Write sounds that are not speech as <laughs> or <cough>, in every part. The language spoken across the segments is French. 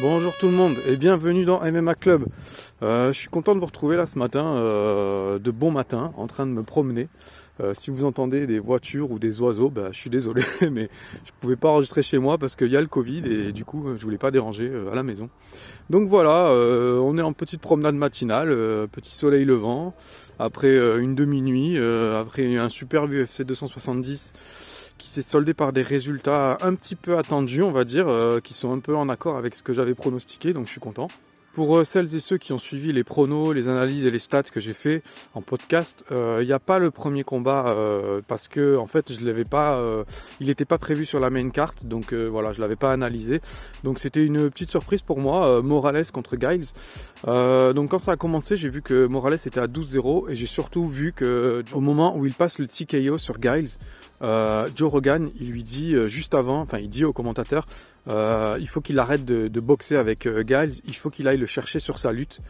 Bonjour tout le monde et bienvenue dans MMA Club. Euh, je suis content de vous retrouver là ce matin, euh, de bon matin, en train de me promener. Euh, si vous entendez des voitures ou des oiseaux, bah, je suis désolé, <laughs> mais je pouvais pas enregistrer chez moi parce qu'il y a le Covid et du coup je voulais pas déranger euh, à la maison. Donc voilà, euh, on est en petite promenade matinale, petit soleil levant, après une demi-nuit, après un superbe UFC 270 qui s'est soldé par des résultats un petit peu attendus, on va dire, qui sont un peu en accord avec ce que j'avais pronostiqué, donc je suis content. Pour euh, celles et ceux qui ont suivi les pronos, les analyses et les stats que j'ai fait en podcast, euh, il n'y a pas le premier combat euh, parce que en fait je l'avais pas, euh, il n'était pas prévu sur la main carte, donc euh, voilà, je l'avais pas analysé. Donc c'était une petite surprise pour moi, euh, Morales contre Giles. Euh, donc quand ça a commencé, j'ai vu que Morales était à 12-0 et j'ai surtout vu que au moment où il passe le TKO sur Giles, euh, Joe Rogan, il lui dit euh, juste avant, enfin il dit au commentateur, euh, il faut qu'il arrête de, de boxer avec Giles, il faut qu'il aille le chercher sur sa lutte.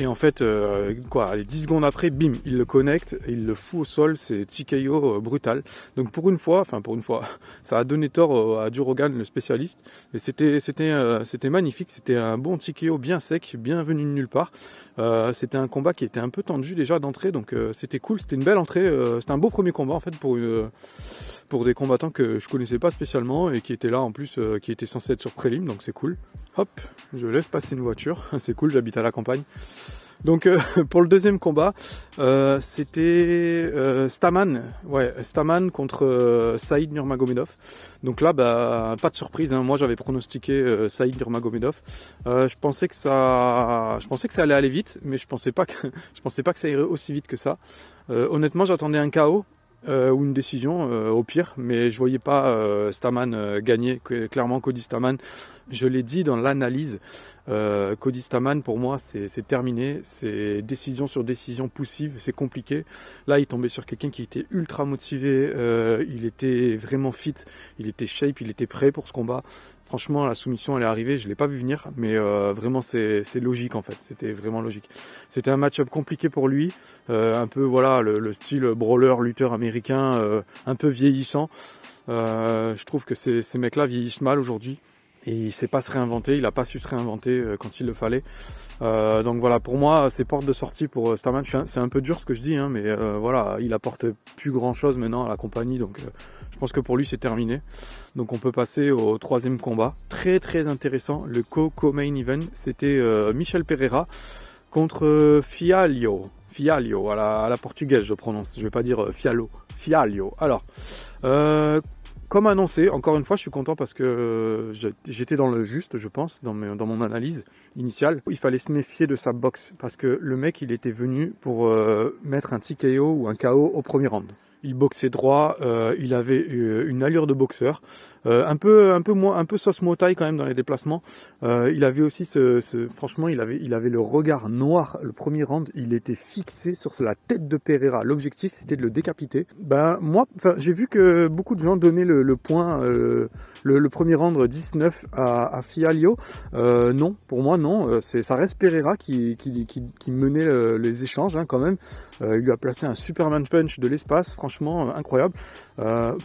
Et en fait, euh, quoi, allez, 10 secondes après, bim, il le connecte, il le fout au sol, c'est TKO euh, brutal. Donc pour une fois, enfin pour une fois, <laughs> ça a donné tort euh, à Joe Rogan, le spécialiste, et c'était c'était c'était magnifique, c'était un bon TKO bien sec, bien venu de nulle part. C'était un combat qui était un peu tendu déjà d'entrée, donc c'était cool, c'était une belle entrée, c'était un beau premier combat en fait pour pour des combattants que je connaissais pas spécialement et qui étaient là en plus, qui étaient censés être sur prélim, donc c'est cool. Hop, je laisse passer une voiture, <laughs> c'est cool, j'habite à la campagne. Donc euh, <laughs> pour le deuxième combat, euh, c'était euh, Staman, ouais, Staman contre Saïd Nurmagomedov. Donc là, bah, pas de surprise. Hein. Moi, j'avais pronostiqué Saïd Nurmagomedov. Je pensais que ça, allait aller vite, mais je pensais pas que, <laughs> je pensais pas que ça irait aussi vite que ça. Honnêtement, j'attendais un KO euh, ou une décision euh, au pire, mais je voyais pas euh, Staman euh, gagner. Clairement, Cody Staman, je l'ai dit dans l'analyse, Cody Staman pour moi c'est terminé, c'est décision sur décision poussive, c'est compliqué. Là, il tombait sur quelqu'un qui était ultra motivé, il était vraiment fit, il était shape, il était prêt pour ce combat. Franchement, la soumission elle est arrivée, je l'ai pas vu venir, mais euh, vraiment c'est logique en fait, c'était vraiment logique. C'était un match-up compliqué pour lui, euh, un peu voilà le, le style brawler, lutteur américain, euh, un peu vieillissant. Je trouve que ces mecs-là vieillissent mal aujourd'hui. Et il sait pas se réinventer, il a pas su se réinventer euh, quand il le fallait. Euh, donc voilà, pour moi, c'est porte de sortie pour euh, Starman. C'est un peu dur ce que je dis, hein, mais voilà, il apporte plus grand chose maintenant à la compagnie, donc je pense que pour lui c'est terminé. Donc on peut passer au troisième combat, très très intéressant, le co-co-main event. C'était Michel Pereira contre Fialio. Fialio, à la, à la portugaise je prononce, je vais pas dire Fialo, Fialio. Alors, comme annoncé, encore une fois, je suis content parce que euh, j'étais dans le juste, je pense, dans, mon analyse initiale. Il fallait se méfier de sa boxe parce que le mec, il était venu pour euh, mettre un TKO ou un KO au premier round. Il boxait droit, euh, il avait une allure de boxeur, euh, un peu, un peu moins, un peu sauce motaille quand même dans les déplacements. Euh, il avait aussi ce, franchement, il avait, il avait le regard noir. Le premier round, il était fixé sur la tête de Pereira. L'objectif, c'était de le décapiter. Ben moi, j'ai vu que beaucoup de gens donnaient le, point, euh, le, premier round 19 à, à Fialio. Non, pour moi, non. C'est, ça reste Pereira qui, menait les échanges hein, quand même. Il lui a placé un Superman punch de l'espace, franchement incroyable.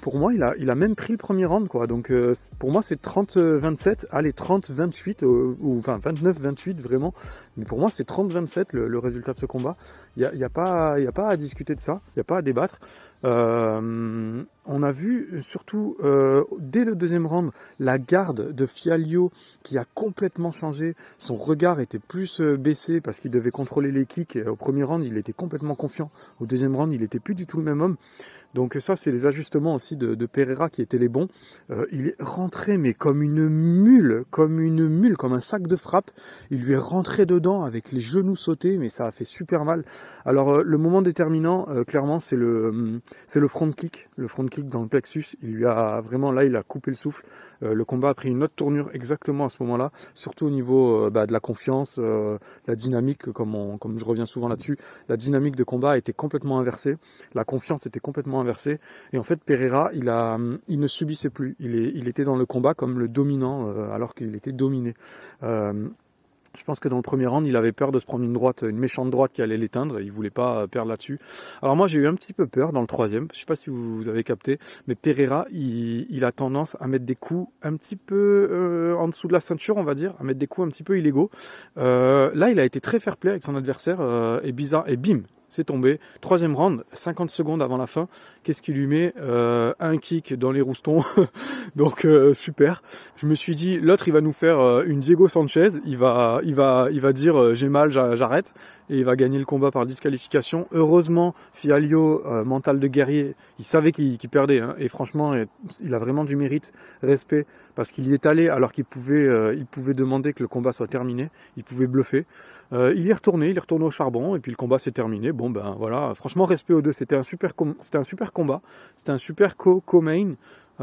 Pour moi, il a, il a même pris le premier round, quoi. Euh, pour moi, c'est 30-27, allez, 30-28, euh, ou enfin 29-28, vraiment. Mais pour moi, c'est 30-27 le, résultat de ce combat. Il n'y a, pas- y a pas à discuter de ça, il n'y a pas à débattre. Euh, on a vu surtout, dès le deuxième round, la garde de Fialio qui a complètement changé. Son regard était plus baissé parce qu'il devait contrôler les kicks. Au premier round, il était complètement confiant. Au deuxième round, il était plus du tout le même homme. Donc ça, c'est les ajustements aussi de, Pereira qui étaient les bons. Euh, il est rentré, mais comme une mule, comme une mule, comme un sac de frappe. Il lui est rentré dedans avec les genoux sautés, mais ça a fait super mal. Alors euh, le moment déterminant, euh, clairement, c'est le c'est le front kick, le front kick dans le plexus. Il lui a vraiment là, il a coupé le souffle. le combat a pris une autre tournure exactement à ce moment-là, surtout au niveau bah, de la confiance, la dynamique, comme on, comme je reviens souvent là-dessus, la dynamique de combat a été complètement inversée. La confiance était complètement Et en fait, Pereira, il, a, il ne subissait plus. Il, est, il était dans le combat comme le dominant, euh, alors qu'il était dominé. Euh, je pense que dans le premier round, il avait peur de se prendre une droite, une méchante droite qui allait l'éteindre. Il voulait pas perdre là-dessus. Alors moi, j'ai eu un petit peu peur dans le troisième. Je sais pas si vous avez capté, mais Pereira, il, a tendance à mettre des coups un petit peu euh, en dessous de la ceinture, on va dire, à mettre des coups un petit peu illégaux. Euh, là, il a été très fair play avec son adversaire euh, et bizarre et bim, c'est tombé. Troisième round, 50 secondes avant la fin. Qu'est-ce qu'il lui met euh, Un kick dans les roustons. <laughs> Donc euh, super. Je me suis dit, l'autre il va nous faire euh, une Diego Sanchez. Il va, il va, il va dire j'ai mal, j'arrête et il va gagner le combat par disqualification. Heureusement, Fialio, mental de guerrier, il savait qu'il perdait hein. et franchement, il a vraiment du mérite, respect parce qu'il y est allé alors qu'il pouvait, il pouvait demander que le combat soit terminé. Il pouvait bluffer. il y est retourné, il est retourné au charbon et puis le combat s'est terminé. Bon ben voilà, franchement respect aux deux. C'était un super, c'était un super combat. C'était un super co-main.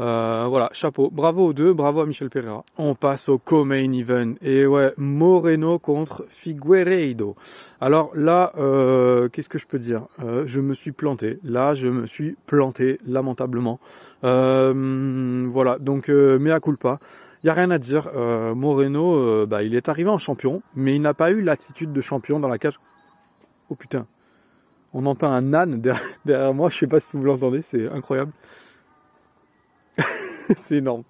Euh, voilà, chapeau. Bravo aux deux, bravo à Michel Pereira. On passe au co-main event. Et ouais, Moreno contre Figueiredo. Alors là, euh, qu'est-ce que je peux dire? Euh, Je me suis planté. Là, je me suis planté lamentablement. voilà, donc mea culpa. Il y a rien à dire. Moreno, bah, il est arrivé en champion, mais il n'a pas eu l'attitude de champion dans la cage. Oh putain, on entend un âne derrière moi, je sais pas si vous l'entendez, c'est incroyable. <laughs> c'est énorme.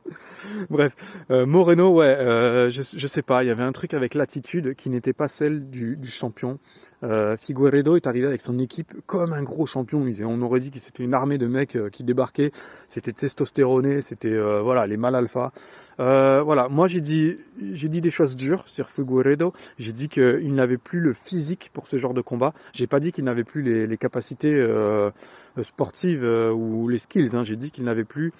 Bref, euh, Moreno, ouais, euh, je, je, sais pas, il y avait un truc avec l'attitude qui n'était pas celle du, du champion. Euh, Figueredo est arrivé avec son équipe comme un gros champion. On aurait dit que c'était une armée de mecs euh, qui débarquaient. C'était testostéroné, c'était euh, voilà les mal alpha. Euh, voilà, moi j'ai dit j'ai dit des choses dures sur Figueredo. J'ai dit qu'il n'avait plus le physique pour ce genre de combat. J'ai pas dit qu'il n'avait plus les, capacités sportives ou les skills. Hein. J'ai dit qu'il n'avait plus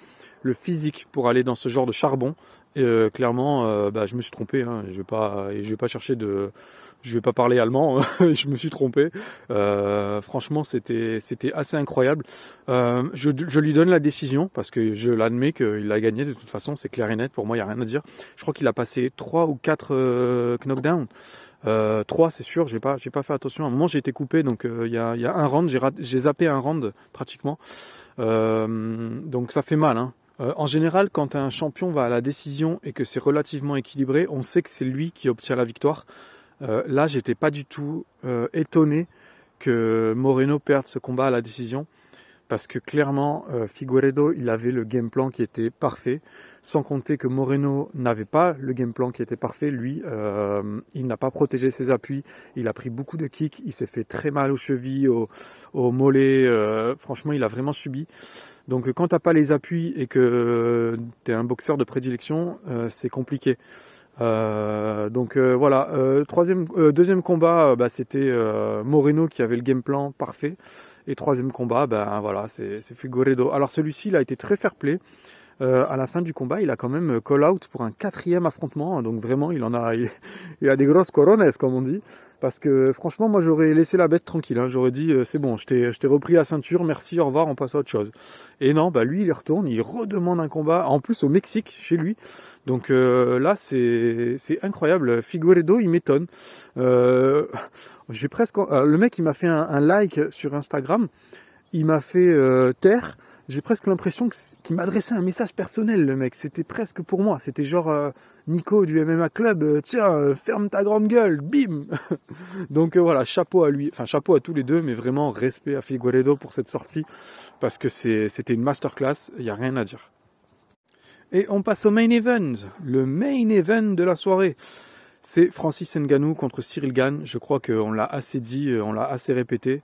le physique pour aller dans ce genre de charbon. Et clairement, bah, je me suis trompé. Hein. Je vais pas, je vais pas chercher de je vais pas parler allemand, <laughs> je me suis trompé. Euh, franchement, c'était c'était assez incroyable. Euh, je, je, lui donne la décision parce que je l'admets qu'il a gagné de toute façon, c'est clair et net. Pour moi, il y a rien à dire. Je crois qu'il a passé trois ou quatre euh, knockdowns. Euh, 3 c'est sûr, j'ai pas j'ai pas fait attention. À un moment j'ai été coupé, donc euh, il y, a, y, a, un round, j'ai zappé un round pratiquement. Euh, donc ça fait mal. Hein. Euh, en général, quand un champion va à la décision et que c'est relativement équilibré, on sait que c'est lui qui obtient la victoire. Euh, là, j'étais pas du tout euh, étonné que Moreno perde ce combat à la décision parce que clairement euh, Figueredo il avait le game plan qui était parfait. Sans compter que Moreno n'avait pas le game plan qui était parfait. Lui euh, il n'a pas protégé ses appuis. Il a pris beaucoup de kicks. Il s'est fait très mal aux chevilles aux, mollets euh, franchement il a vraiment subi. Donc quand t'as pas les appuis et que tu es un boxeur de prédilection c'est compliqué euh, donc euh, voilà, euh, troisième, deuxième combat, bah, c'était Moreno qui avait le game plan parfait. Et troisième combat, ben voilà, c'est Figueredo. Alors celui-ci, il a été très fair play. Euh, à la fin du combat, il a quand même call out pour un quatrième affrontement. Donc vraiment, il en a, <laughs> il, a des grosses corones, comme on dit. Parce que franchement, moi, j'aurais laissé la bête tranquille. Hein. J'aurais dit, c'est bon, je t'ai repris la ceinture, merci, au revoir, on passe à autre chose. Et non, bah lui, il retourne, il redemande un combat, en plus au Mexique, chez lui. Donc euh, là, c'est incroyable. Figueredo, il m'étonne. Euh, <laughs> J'ai presque. Euh, le mec, il m'a fait un, like sur Instagram. Il m'a fait euh, taire. J'ai presque l'impression qu'il m'adressait un message personnel, le mec. C'était presque pour moi. C'était genre euh, Nico du MMA Club. Tiens, ferme ta grande gueule, bim. <laughs> Donc voilà, chapeau à lui. Enfin, chapeau à tous les deux, mais vraiment respect à Figueredo pour cette sortie parce que c'était une masterclass. Il y a rien à dire. Et on passe au main event, le main event de la soirée. C'est Francis Nganou contre Cyril Gann. Je crois qu'on l'a assez dit, euh, on l'a assez répété.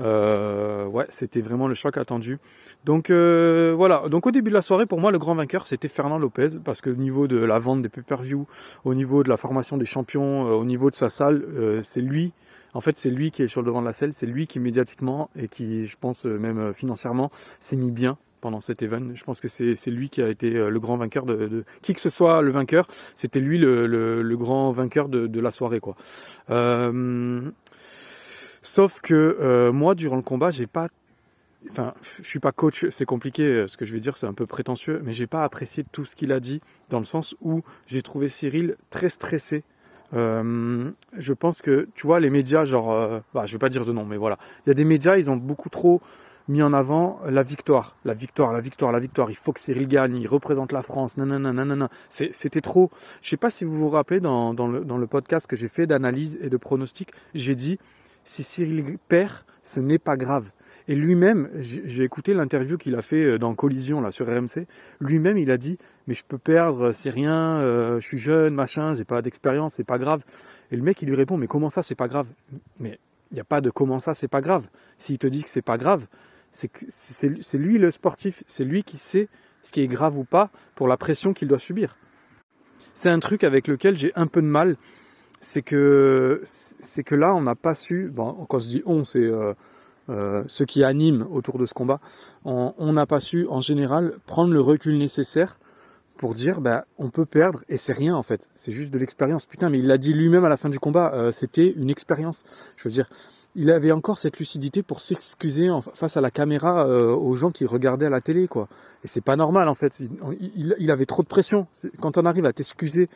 Euh, ouais, c'était vraiment le choc attendu. Donc euh, voilà. Donc au début de la soirée, pour moi, le grand vainqueur, c'était Fernand Lopez, parce que au niveau de la vente des pay-per-view, au niveau de la formation des champions, au niveau de sa salle, c'est lui En fait, c'est lui qui est sur le devant de la scène, c'est lui qui médiatiquement et qui, je pense, même financièrement, s'est mis bien pendant cet event. Je pense que c'est lui qui a été euh, le grand vainqueur de, qui que ce soit le vainqueur, c'était lui le, grand vainqueur de, la soirée quoi. Euh, sauf que euh, moi durant le combat, j'ai pas enfin, je suis pas coach, c'est compliqué, ce que je vais dire, c'est un peu prétentieux, mais j'ai pas apprécié tout ce qu'il a dit, dans le sens où j'ai trouvé Cyril très stressé. Je pense que, tu vois, les médias, genre, euh, bah, je vais pas dire de nom, mais voilà, il y a des médias, ils ont beaucoup trop mis en avant la victoire, la victoire, la victoire, la victoire. Il faut que Cyril gagne, il représente la France. Non, non, C'était trop. Je sais pas si vous vous rappelez dans, dans, le, dans le podcast que j'ai fait d'analyse et de pronostic, j'ai dit si Cyril perd, ce n'est pas grave. Et lui-même, j'ai écouté l'interview qu'il a fait euh, dans Collision là sur RMC. Lui-même, il a dit mais je peux perdre, c'est rien, euh, je suis jeune, machin, j'ai pas d'expérience, c'est pas grave. Et le mec, il lui répond mais comment ça, c'est pas grave? Mais il n'y a pas de comment ça, c'est pas grave. S'il te dit que c'est pas grave, c'est lui le sportif, c'est lui qui sait ce qui est grave ou pas pour la pression qu'il doit subir. C'est un truc avec lequel j'ai un peu de mal, c'est que c'est que là on n'a pas su. Bon, quand je dis on, c'est euh, euh, ce qui anime autour de ce combat, on n'a pas su en général prendre le recul nécessaire pour dire ben on peut perdre et c'est rien en fait, c'est juste de l'expérience. Putain, mais il l'a dit lui-même à la fin du combat, euh, c'était une expérience. Je veux dire, il avait encore cette lucidité pour s'excuser face à la caméra euh, aux gens qui regardaient à la télé quoi. Et c'est pas normal en fait. Il, avait trop de pression. Quand on arrive à t'excuser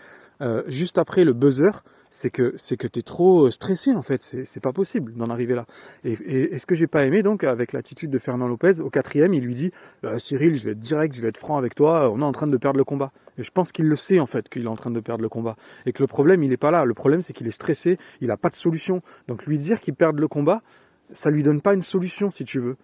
euh, juste après le buzzer, c'est que c'est que t'es trop stressé en fait. C'est pas possible d'en arriver là. Et, et, ce que j'ai pas aimé donc avec l'attitude de Fernand Lopez au quatrième, il lui dit euh, Cyril, je vais être direct, je vais être franc avec toi. On est en train de perdre le combat. Et je pense qu'il le sait en fait qu'il est en train de perdre le combat et que le problème il est pas là. Le problème c'est qu'il est stressé, il a pas de solution. Donc lui dire qu'il perd le combat, ça lui donne pas une solution si tu veux.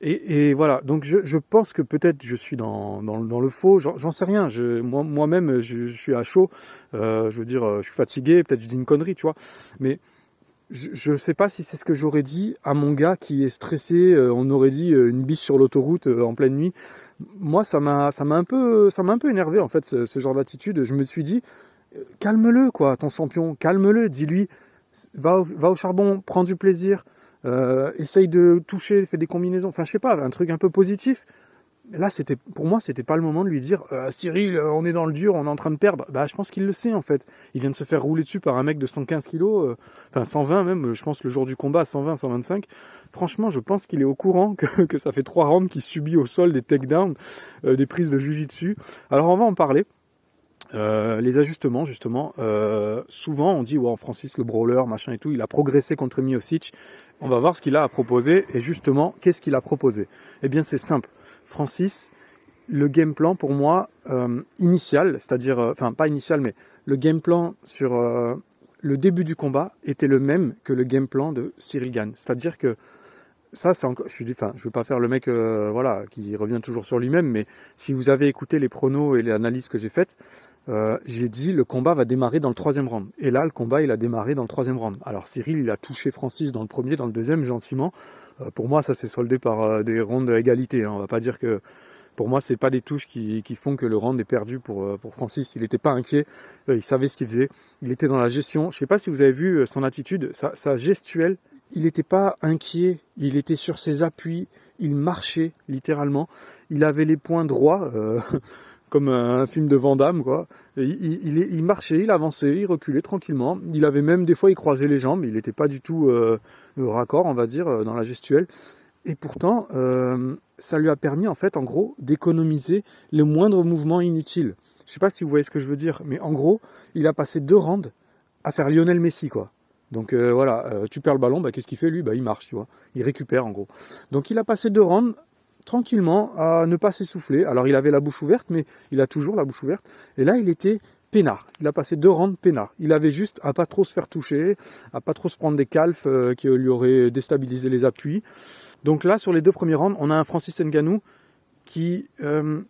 Et, voilà, donc je, pense que peut-être je suis dans, le faux, j'en sais rien. Moi-même, je, suis à chaud. Euh, je veux dire, je suis fatigué. Peut-être je dis une connerie, tu vois. Mais je ne sais pas si c'est ce que j'aurais dit à mon gars qui est stressé. Euh, on aurait dit euh, une biche sur l'autoroute euh, en pleine nuit. Moi, ça m'a, un peu, ça m'a un peu énervé en fait ce, genre d'attitude. Je me suis dit, calme-le quoi, ton champion, calme-le. Dis-lui, va au charbon, prends du plaisir. Euh, essaye de toucher, fais des combinaisons, enfin je sais pas, un truc un peu positif. Là, c'était pour moi, c'était pas le moment de lui dire euh, Cyril, on est dans le dur, on est en train de perdre. Bah, je pense qu'il le sait en fait. Il vient de se faire rouler dessus par un mec de 115 kilos, euh, enfin 120 même. Je pense le jour du combat, 120, 125. Franchement, je pense qu'il est au courant que, que ça fait trois rounds qu'il subit au sol des takedowns, euh, des prises de jujitsu. Alors on va en parler. Euh, les ajustements justement, euh, souvent on dit wow, Francis le brawler machin et tout, il a progressé contre Miocic. On va voir ce qu'il a à proposer et justement qu'est-ce qu'il a proposé? Eh bien c'est simple. Francis, le game plan pour moi euh, initial, c'est-à-dire enfin pas initial mais le game plan sur le début du combat était le même que le game plan de Cyril. C'est-à-dire que ça, c'est encore, je suis, enfin, je veux pas faire le mec, voilà, qui revient toujours sur lui-même, mais si vous avez écouté les pronos et les analyses que j'ai faites, euh, j'ai dit le combat va démarrer dans le troisième round. Et là, le combat, il a démarré dans le troisième round. Alors Cyril, il a touché Francis dans le premier, dans le deuxième, gentiment. Euh, pour moi, ça s'est soldé par euh, des rounds d'égalité. Hein. On va pas dire que, pour moi, c'est pas des touches qui, qui, font que le round est perdu pour, euh, pour Francis. Il n'était pas inquiet, euh, il savait ce qu'il faisait. Il était dans la gestion. Je sais pas si vous avez vu son attitude, sa, sa gestuelle. Il n'était pas inquiet. Il était sur ses appuis. Il marchait littéralement. Il avait les points droits. <laughs> comme un film de Vandame, quoi. Il, marchait, il avançait, il reculait tranquillement. Il avait même des fois, il croisait les jambes. Il n'était pas du tout euh, raccord, on va dire, euh, dans la gestuelle. Et pourtant, euh, ça lui a permis, en fait, en gros, d'économiser le moindre mouvement inutile. Je sais pas si vous voyez ce que je veux dire, mais en gros, il a passé deux rounds à faire Lionel Messi, quoi. Donc voilà, tu perds le ballon, bah, qu'est-ce qu'il fait lui? Bah il marche, tu vois. Il récupère en gros. Donc il a passé deux rounds tranquillement à ne pas s'essouffler. Alors il avait la bouche ouverte, mais il a toujours la bouche ouverte. Et là, il était peinard. Il a passé deux rounds peinard. Il avait juste à pas trop se faire toucher, à pas trop se prendre des calfs euh, qui lui auraient déstabilisé les appuis. Donc là, sur les deux premiers rounds, on a un Francis Ngannou qui euh,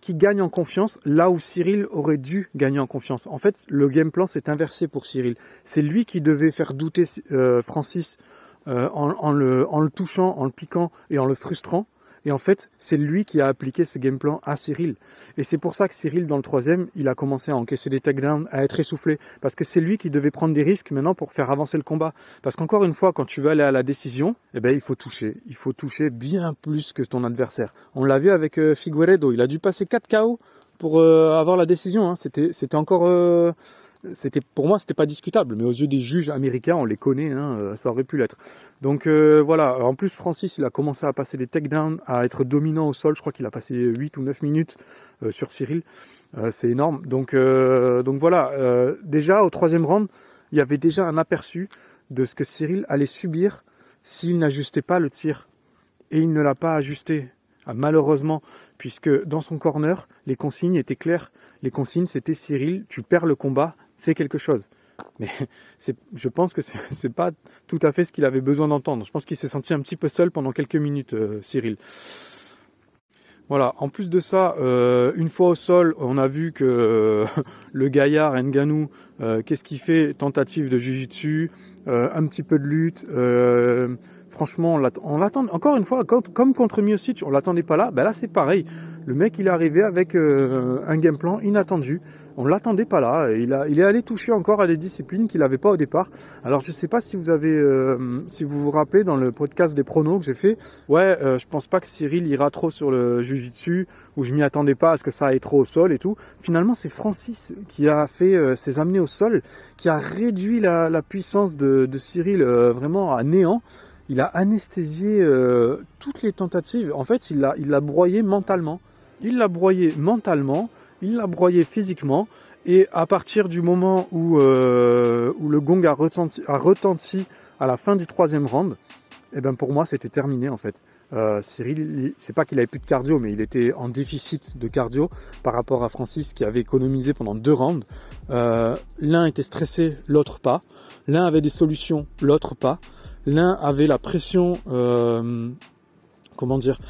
qui gagne en confiance là où Cyril aurait dû gagner en confiance. En fait, le game plan s'est inversé pour Cyril. C'est lui qui devait faire douter euh, Francis en le touchant, en le piquant et en le frustrant. Et en fait, c'est lui qui a appliqué ce game plan à Cyril. Et c'est pour ça que Cyril, dans le troisième, il a commencé à encaisser des takedowns, à être essoufflé. Parce que c'est lui qui devait prendre des risques maintenant pour faire avancer le combat. Parce qu'encore une fois, quand tu veux aller à la décision, eh ben, il faut toucher. Il faut toucher bien plus que ton adversaire. On l'a vu avec euh, Figueredo. Il a dû passer 4 KO pour euh, avoir la décision. Hein. C'était, c'était encore, euh, c'était pour moi, c'était pas discutable. Mais aux yeux des juges américains, on les connaît, hein, euh, ça aurait pu l'être. Donc voilà. En plus, Francis, il a commencé à passer des takedowns, à être dominant au sol. Je crois qu'il a passé 8 ou 9 minutes sur Cyril. c'est énorme. Donc, donc voilà. déjà au troisième round, il y avait déjà un aperçu de ce que Cyril allait subir s'il n'ajustait pas le tir. Et il ne l'a pas ajusté. Ah, malheureusement, puisque dans son corner, les consignes étaient claires. Les consignes, c'était Cyril, tu perds le combat, fais quelque chose. Mais <laughs> je pense que <laughs> c'est pas tout à fait ce qu'il avait besoin d'entendre. Je pense qu'il s'est senti un petit peu seul pendant quelques minutes, euh, Cyril. Voilà. En plus de ça, euh, une fois au sol, on a vu que euh, <laughs> le gaillard Nganou, qu'est-ce qu'il fait? Tentative de jujitsu, un petit peu de lutte Franchement, on l'attend. Encore une fois, comme contre Miocic, on l'attendait pas là. Ben là, c'est pareil. Le mec, il est arrivé avec euh, un game plan inattendu. On l'attendait pas là. Il, est allé toucher encore à des disciplines qu'il n'avait pas au départ. Alors, je sais pas si vous avez, euh, si vous rappelez dans le podcast des pronos que j'ai fait. Ouais, euh, je pense pas que Cyril ira trop sur le jujitsu où je m'y attendais pas à ce que ça aille trop au sol et tout. Finalement, c'est Francis qui a fait ses amenés au sol, qui a réduit la, puissance de Cyril vraiment à néant il a anesthésié euh, toutes les tentatives. En fait, il l'a il broyé mentalement. Il l'a broyé mentalement, il l'a broyé physiquement. Et à partir du moment où, euh, le gong a retenti, a retenti à la fin du troisième round, eh ben pour moi c'était terminé en fait. Euh, Cyril, c'est pas qu'il avait plus de cardio, mais il était en déficit de cardio par rapport à Francis qui avait économisé pendant deux rounds. L'un était stressé, l'autre pas. L'un avait des solutions, l'autre pas. L'un avait la pression, euh, comment dire,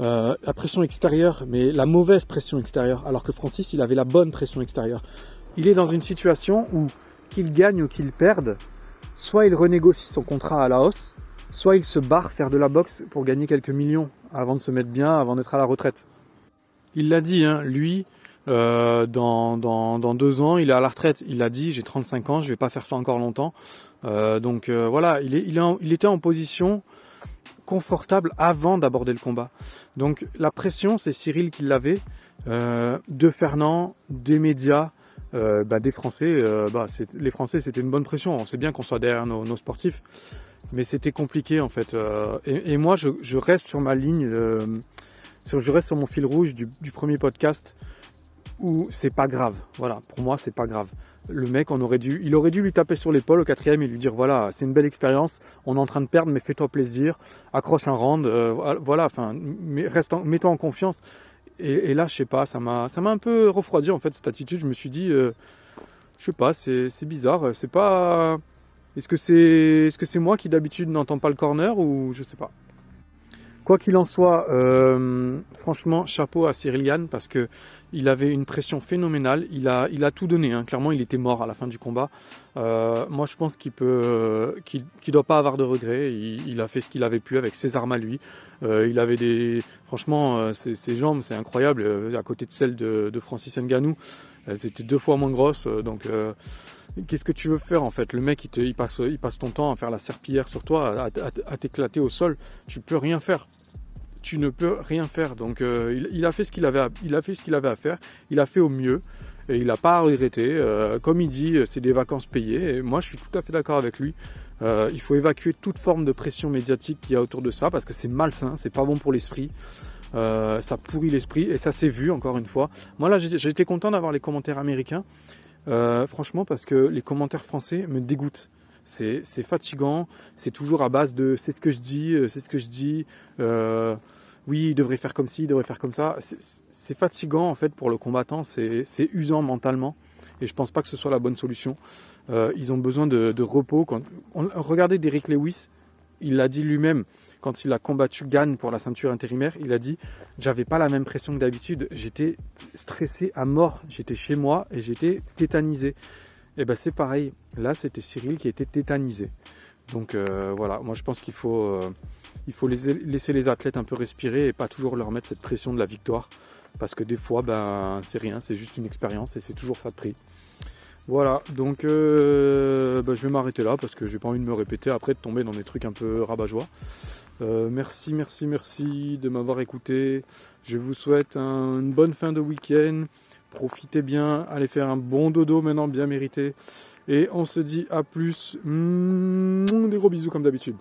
euh, la pression extérieure, mais la mauvaise pression extérieure, alors que Francis, il avait la bonne pression extérieure. Il est dans une situation où, qu'il gagne ou qu'il perde, soit il renégocie son contrat à la hausse, soit il se barre faire de la boxe pour gagner quelques millions avant de se mettre bien, avant d'être à la retraite. Il l'a dit, hein, lui, euh, dans, dans, dans, deux ans, il est à la retraite. Il a dit, j'ai 35 ans, je vais pas faire ça encore longtemps. Euh, donc euh, voilà, il, était en position confortable avant d'aborder le combat. Donc la pression, c'est Cyril qui l'avait, euh, de Fernand, des médias, bah, des Français. bah, les Français, c'était une bonne pression. On sait bien qu'on soit derrière nos, sportifs, mais c'était compliqué en fait. Et, moi, je, je, reste sur ma ligne, je reste sur mon fil rouge du, du premier podcast où c'est pas grave. Voilà, pour moi, c'est pas grave. Le mec, on aurait dû, il aurait dû lui taper sur l'épaule au quatrième et lui dire voilà, c'est une belle expérience, on est en train de perdre, mais fais-toi plaisir, accroche un round, euh, voilà, enfin, reste, mets-toi en confiance. Et, là, je sais pas, ça m'a, ça m'a un peu refroidi en fait cette attitude. Je me suis dit, euh, je sais pas, c'est, c'est bizarre, c'est pas, est-ce que c'est, est-ce que c'est moi qui d'habitude n'entends pas le corner ou je sais pas. Quoi qu'il en soit, euh, franchement, chapeau à Cyril parce que il avait une pression phénoménale. Il a, tout donné. Hein. Clairement, il était mort à la fin du combat. Euh, moi, je pense qu'il peut, qu'il, doit pas avoir de regrets. Il, a fait ce qu'il avait pu avec ses armes à lui. Euh, il avait des, franchement, ses, jambes, c'est incroyable. à côté de celles de, Francis Ngannou, elles étaient deux fois moins grosses. donc Qu'est-ce que tu veux faire en fait? Le mec il, te, il, passe, il passe ton temps à faire la serpillière sur toi, à, t'éclater au sol. Tu peux rien faire. Tu ne peux rien faire. Donc euh, il, a fait ce qu'il avait, à, il a fait ce qu'il faire. Il a fait au mieux et il n'a pas à regretter. Euh, comme il dit, c'est des vacances payées. Et moi je suis tout à fait d'accord avec lui. Euh, il faut évacuer toute forme de pression médiatique qu'il y a autour de ça parce que c'est malsain, c'est pas bon pour l'esprit. ça pourrit l'esprit et ça s'est vu encore une fois. Moi là j'ai été content d'avoir les commentaires américains euh, franchement, parce que les commentaires français me dégoûtent. C'est fatigant, c'est toujours à base de c'est ce que je dis, euh, c'est ce que je dis, euh, oui, il devrait faire comme ci, il devrait faire comme ça. C'est fatigant en fait pour le combattant, c'est usant mentalement et je pense pas que ce soit la bonne solution. ils ont besoin de, repos. Quand, regardez Derek Lewis, il l'a dit lui-même, quand il a combattu Gann pour la ceinture intérimaire, il a dit j'avais pas la même pression que d'habitude, j'étais stressé à mort, j'étais chez moi et j'étais tétanisé. Et eh ben c'est pareil, là c'était Cyril qui était tétanisé. Donc euh, voilà, moi je pense qu'il faut, euh, il faut laisser, les athlètes un peu respirer et pas toujours leur mettre cette pression de la victoire. Parce que des fois, ben, c'est rien, c'est juste une expérience et c'est toujours ça de prix. Voilà, donc euh, ben, je vais m'arrêter là parce que j'ai pas envie de me répéter après de tomber dans des trucs un peu rabat-joie. Merci, merci, merci de m'avoir écouté. Je vous souhaite un- une bonne fin de week-end. Profitez bien, allez faire un bon dodo maintenant bien mérité. Et on se dit à plus. Des gros bisous comme d'habitude.